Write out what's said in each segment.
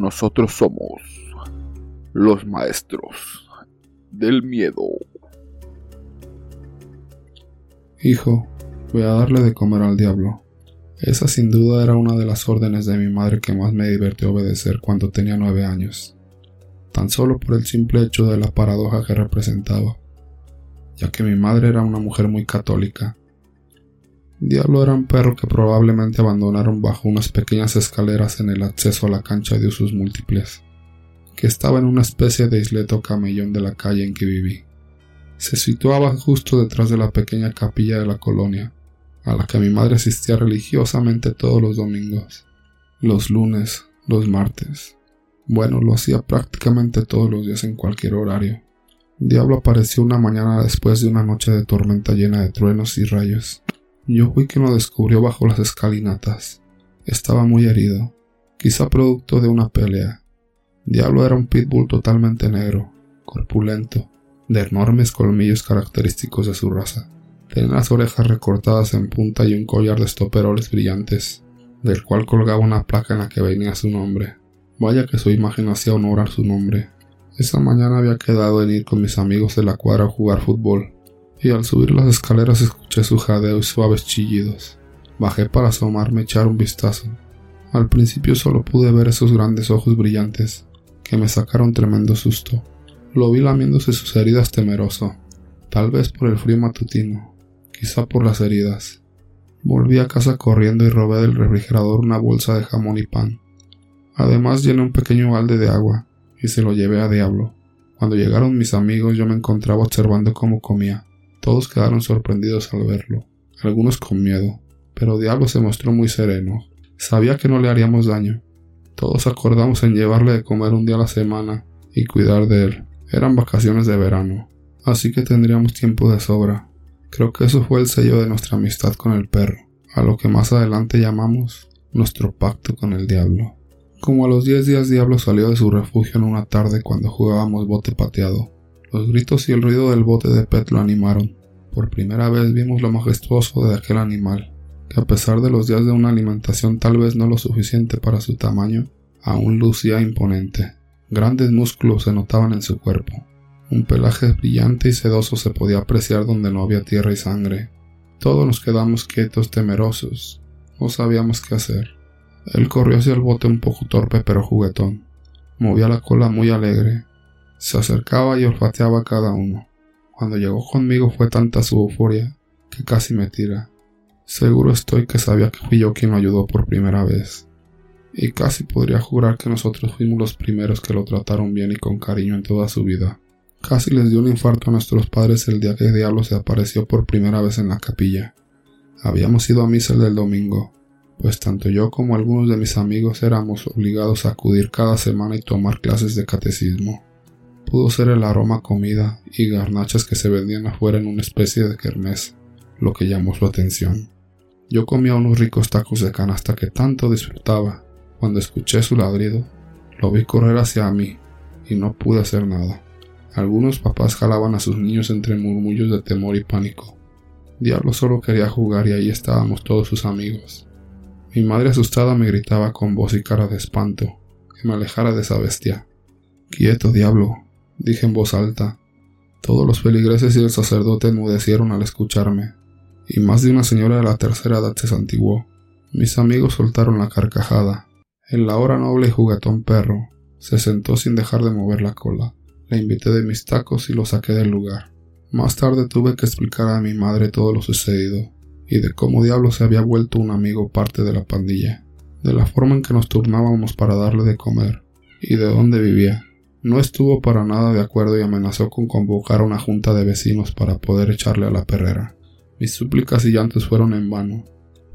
Nosotros somos los maestros del miedo. Hijo, voy a darle de comer al diablo. Esa sin duda era una de las órdenes de mi madre que más me divirtió obedecer cuando tenía nueve años, tan solo por el simple hecho de la paradoja que representaba, ya que mi madre era una mujer muy católica. Diablo era un perro que probablemente abandonaron bajo unas pequeñas escaleras en el acceso a la cancha de usos múltiples, que estaba en una especie de isleto camellón de la calle en que viví. Se situaba justo detrás de la pequeña capilla de la colonia, a la que mi madre asistía religiosamente todos los domingos, los lunes, los martes. Bueno, lo hacía prácticamente todos los días en cualquier horario. Diablo apareció una mañana después de una noche de tormenta llena de truenos y rayos. Yo fui quien lo descubrió bajo las escalinatas. Estaba muy herido, quizá producto de una pelea. Diablo era un pitbull totalmente negro, corpulento, de enormes colmillos característicos de su raza. Tenía las orejas recortadas en punta y un collar de estoperoles brillantes, del cual colgaba una placa en la que venía su nombre. Vaya que su imagen hacía honor a su nombre. Esa mañana había quedado en ir con mis amigos de la cuadra a jugar fútbol, y al subir las escaleras escuché su jadeo y suaves chillidos. Bajé para asomarme y echar un vistazo. Al principio solo pude ver esos grandes ojos brillantes, que me sacaron tremendo susto. Lo vi lamiéndose sus heridas temeroso, tal vez por el frío matutino, quizá por las heridas. Volví a casa corriendo y robé del refrigerador una bolsa de jamón y pan. Además llené un pequeño balde de agua y se lo llevé a Diablo. Cuando llegaron mis amigos yo me encontraba observando cómo comía. Todos quedaron sorprendidos al verlo, algunos con miedo, pero Diablo se mostró muy sereno. Sabía que no le haríamos daño. Todos acordamos en llevarle de comer un día a la semana y cuidar de él. Eran vacaciones de verano, así que tendríamos tiempo de sobra. Creo que eso fue el sello de nuestra amistad con el perro, a lo que más adelante llamamos nuestro pacto con el diablo. Como a los diez días Diablo salió de su refugio en una tarde cuando jugábamos bote pateado. Los gritos y el ruido del bote de Pet lo animaron. Por primera vez vimos lo majestuoso de aquel animal, que a pesar de los días de una alimentación tal vez no lo suficiente para su tamaño, aún lucía imponente. Grandes músculos se notaban en su cuerpo, un pelaje brillante y sedoso se podía apreciar donde no había tierra y sangre. Todos nos quedamos quietos, temerosos. No sabíamos qué hacer. Él corrió hacia el bote un poco torpe pero juguetón. Movía la cola muy alegre. Se acercaba y olfateaba cada uno. Cuando llegó conmigo fue tanta su euforia que casi me tira. Seguro estoy que sabía que fui yo quien lo ayudó por primera vez. Y casi podría jurar que nosotros fuimos los primeros que lo trataron bien y con cariño en toda su vida. Casi les dio un infarto a nuestros padres el día que el diablo se apareció por primera vez en la capilla. Habíamos ido a misa el del domingo, pues tanto yo como algunos de mis amigos éramos obligados a acudir cada semana y tomar clases de catecismo. Pudo ser el aroma comida y garnachas que se vendían afuera en una especie de kermés, lo que llamó su atención. Yo comía unos ricos tacos de canasta que tanto disfrutaba. Cuando escuché su ladrido, lo vi correr hacia mí y no pude hacer nada. Algunos papás jalaban a sus niños entre murmullos de temor y pánico. Diablo solo quería jugar y ahí estábamos todos sus amigos. Mi madre asustada me gritaba con voz y cara de espanto que me alejara de esa bestia. Quieto, diablo, dije en voz alta. Todos los feligreses y el sacerdote enmudecieron al escucharme, y más de una señora de la tercera edad se santiguó. Mis amigos soltaron la carcajada. En la hora noble y juguetón perro se sentó sin dejar de mover la cola. Le invité de mis tacos y lo saqué del lugar. Más tarde tuve que explicar a mi madre todo lo sucedido y de cómo diablo se había vuelto un amigo parte de la pandilla, de la forma en que nos turnábamos para darle de comer y de dónde vivía. No estuvo para nada de acuerdo y amenazó con convocar a una junta de vecinos para poder echarle a la perrera. Mis súplicas y llantos fueron en vano.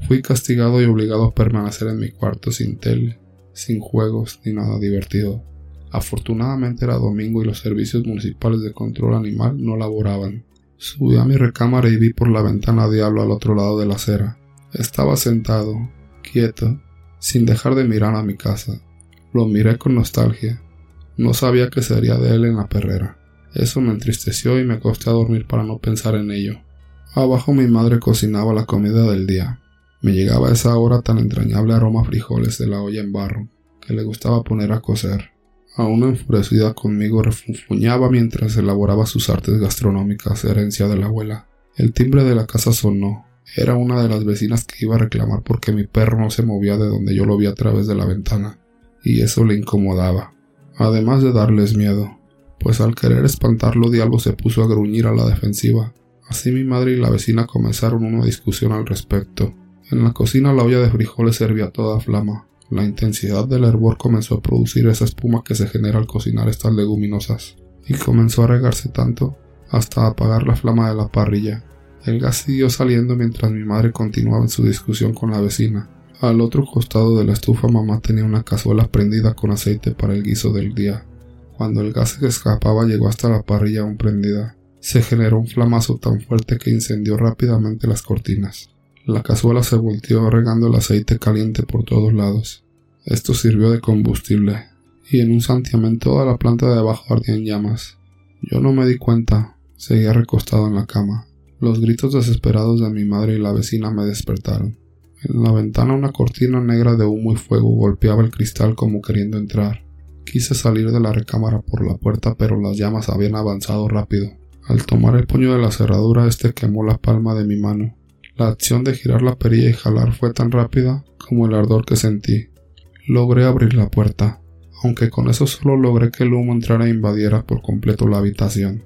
Fui castigado y obligado a permanecer en mi cuarto sin tele, sin juegos ni nada divertido. Afortunadamente era domingo y los servicios municipales de control animal no laboraban. Subí a mi recámara y vi por la ventana a Diablo al otro lado de la acera. Estaba sentado, quieto, sin dejar de mirar a mi casa. Lo miré con nostalgia. No sabía qué sería de él en la perrera. Eso me entristeció y me acosté a dormir para no pensar en ello. Abajo mi madre cocinaba la comida del día. Me llegaba a esa hora tan entrañable aroma a frijoles de la olla en barro que le gustaba poner a coser. Aún enfurecida conmigo refunfuñaba mientras elaboraba sus artes gastronómicas, herencia de la abuela. El timbre de la casa sonó. Era una de las vecinas que iba a reclamar porque mi perro no se movía de donde yo lo vi a través de la ventana, y eso le incomodaba, además de darles miedo, pues al querer espantarlo Diablo se puso a gruñir a la defensiva. Así mi madre y la vecina comenzaron una discusión al respecto. En la cocina la olla de frijoles servía toda flama. La intensidad del hervor comenzó a producir esa espuma que se genera al cocinar estas leguminosas, y comenzó a regarse tanto hasta apagar la flama de la parrilla. El gas siguió saliendo mientras mi madre continuaba en su discusión con la vecina. Al otro costado de la estufa mamá tenía una cazuela prendida con aceite para el guiso del día. Cuando el gas que escapaba llegó hasta la parrilla aún prendida, se generó un flamazo tan fuerte que incendió rápidamente las cortinas. La cazuela se volteó regando el aceite caliente por todos lados. Esto sirvió de combustible, y en un santiamén toda la planta de abajo ardía en llamas. Yo no me di cuenta, seguía recostado en la cama. Los gritos desesperados de mi madre y la vecina me despertaron. En la ventana una cortina negra de humo y fuego golpeaba el cristal como queriendo entrar. Quise salir de la recámara por la puerta, pero las llamas habían avanzado rápido. Al tomar el puño de la cerradura, este quemó la palma de mi mano. La acción de girar la perilla y jalar fue tan rápida como el ardor que sentí. Logré abrir la puerta, aunque con eso solo logré que el humo entrara e invadiera por completo la habitación.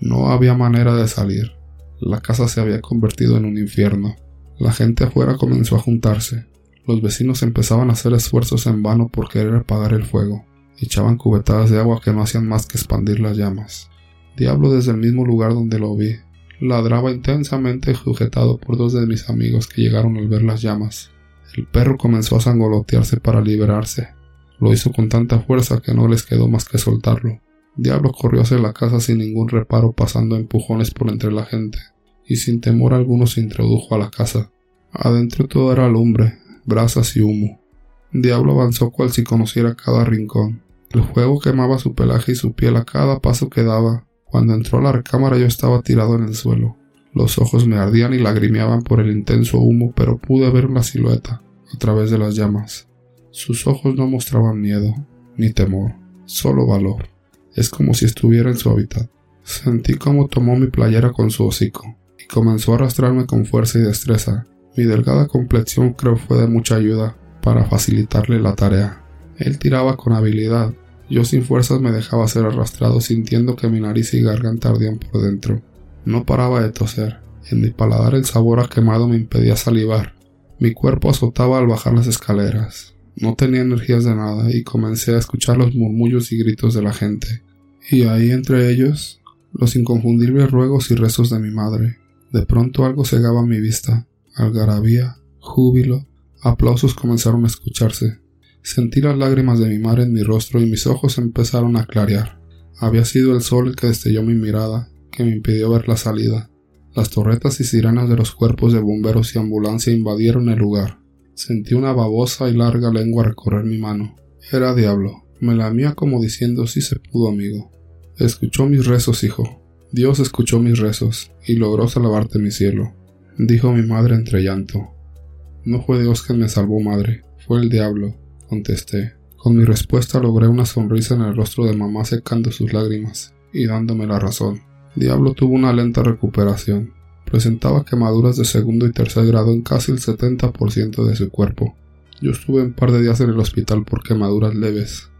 No había manera de salir. La casa se había convertido en un infierno. La gente afuera comenzó a juntarse. Los vecinos empezaban a hacer esfuerzos en vano por querer apagar el fuego. Echaban cubetadas de agua que no hacían más que expandir las llamas. Diablo desde el mismo lugar donde lo vi, Ladraba intensamente sujetado por dos de mis amigos que llegaron al ver las llamas. El perro comenzó a sangolotearse para liberarse. Lo hizo con tanta fuerza que no les quedó más que soltarlo. Diablo corrió hacia la casa sin ningún reparo pasando empujones por entre la gente, y sin temor alguno se introdujo a la casa. Adentro todo era lumbre, brasas y humo. Diablo avanzó cual si conociera cada rincón. El fuego quemaba su pelaje y su piel a cada paso que daba, cuando entró a la recámara yo estaba tirado en el suelo. Los ojos me ardían y lagrimeaban por el intenso humo, pero pude ver una silueta a través de las llamas. Sus ojos no mostraban miedo, ni temor, solo valor. Es como si estuviera en su hábitat. Sentí como tomó mi playera con su hocico comenzó a arrastrarme con fuerza y destreza. Mi delgada complexión creo fue de mucha ayuda para facilitarle la tarea. Él tiraba con habilidad yo sin fuerzas me dejaba ser arrastrado sintiendo que mi nariz y garganta ardían por dentro. No paraba de toser. En mi paladar el sabor a quemado me impedía salivar. Mi cuerpo azotaba al bajar las escaleras. No tenía energías de nada y comencé a escuchar los murmullos y gritos de la gente. Y ahí entre ellos, los inconfundibles ruegos y rezos de mi madre. De pronto algo cegaba mi vista. Algarabía, júbilo, aplausos comenzaron a escucharse. Sentí las lágrimas de mi madre en mi rostro y mis ojos empezaron a clarear. Había sido el sol el que destelló mi mirada, que me impidió ver la salida. Las torretas y sirenas de los cuerpos de bomberos y ambulancia invadieron el lugar. Sentí una babosa y larga lengua recorrer mi mano. Era diablo. Me lamía como diciendo si se pudo, amigo. Escuchó mis rezos, hijo. Dios escuchó mis rezos y logró salvarte mi cielo, dijo mi madre entre llanto. No fue Dios quien me salvó, madre, fue el diablo contesté. Con mi respuesta logré una sonrisa en el rostro de mamá secando sus lágrimas y dándome la razón. Diablo tuvo una lenta recuperación. Presentaba quemaduras de segundo y tercer grado en casi el 70% de su cuerpo. Yo estuve un par de días en el hospital por quemaduras leves.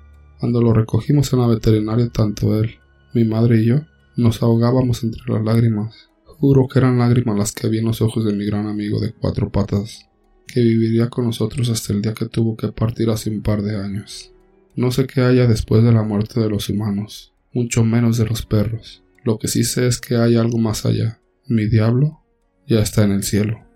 Cuando lo recogimos en la veterinaria, tanto él, mi madre y yo, nos ahogábamos entre las lágrimas. Juro que eran lágrimas las que vi en los ojos de mi gran amigo de cuatro patas que viviría con nosotros hasta el día que tuvo que partir hace un par de años. No sé qué haya después de la muerte de los humanos, mucho menos de los perros. Lo que sí sé es que hay algo más allá. Mi diablo ya está en el cielo.